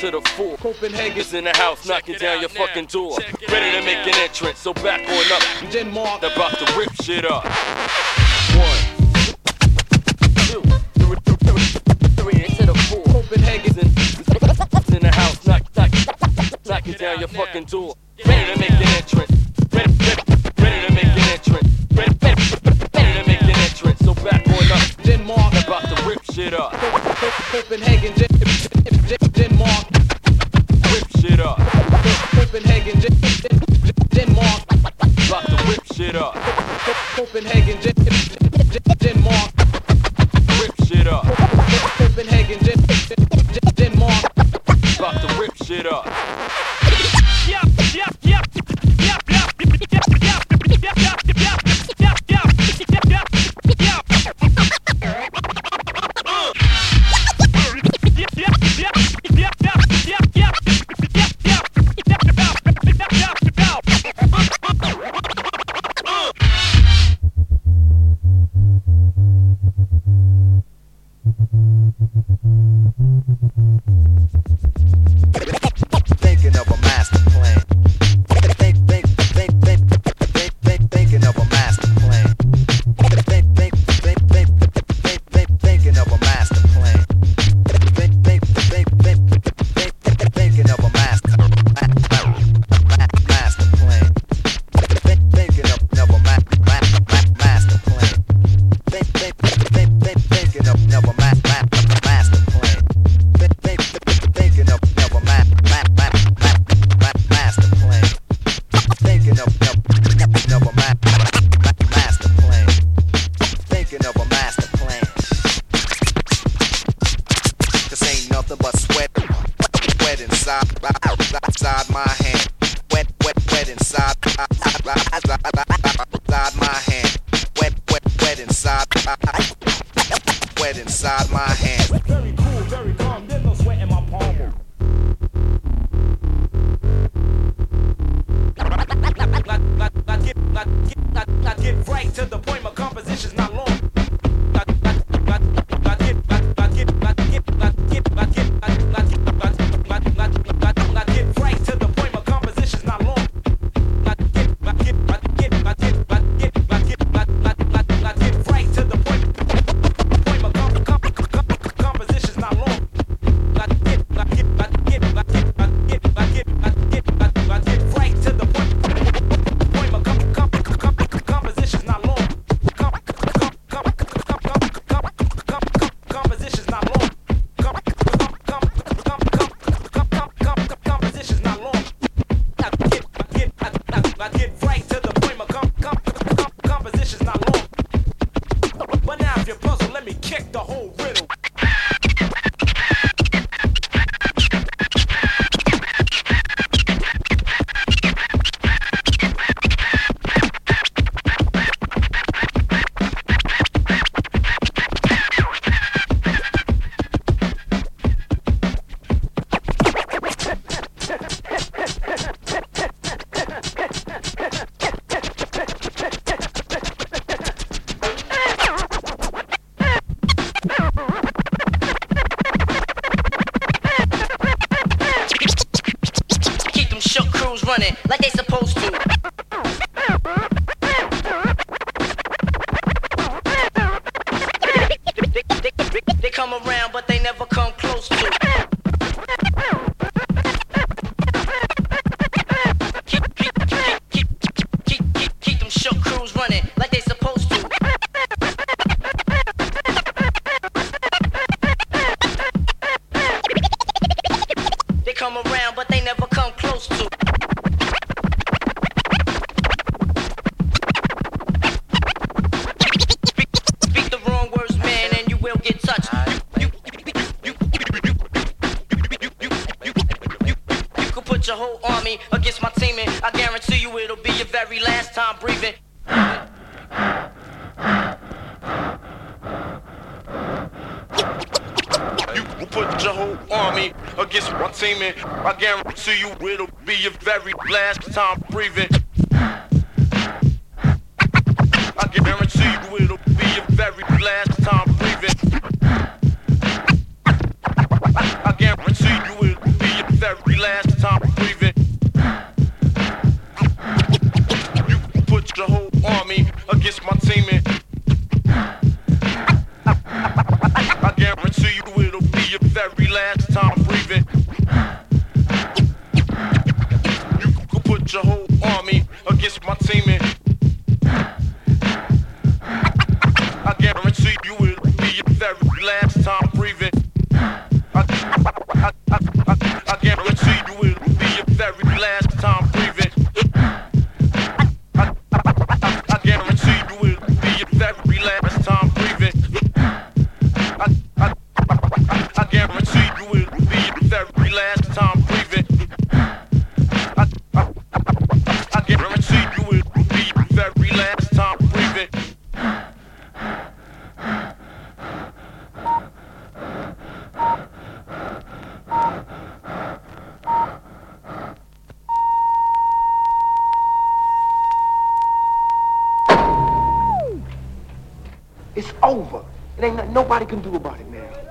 to the full. Copenhagen's in the house, knocking down your now. fucking door. Ready to make an entrance, so back on up. Denmark about to rip shit up. One, two, three, three, three to the four. Copenhagen's in, in the house, knock, knock, knocking down your now. fucking door. Ready to make an entrance. Ready, ready, to make an entrance. Ready, ready, to make an entrance. So back on up. Denmark about to rip shit up. Copenhagen. running like they supposed to. They come around, but they never come close to. Keep, them crews running like they supposed to. They come around, but they never come close to. whole army against my teaming. I guarantee you it'll be your very last time breathing. You put your whole army against my teaming. I guarantee you it'll be your very last time breathing. your whole army against my team and It's over. It ain't nothing nobody can do about it now.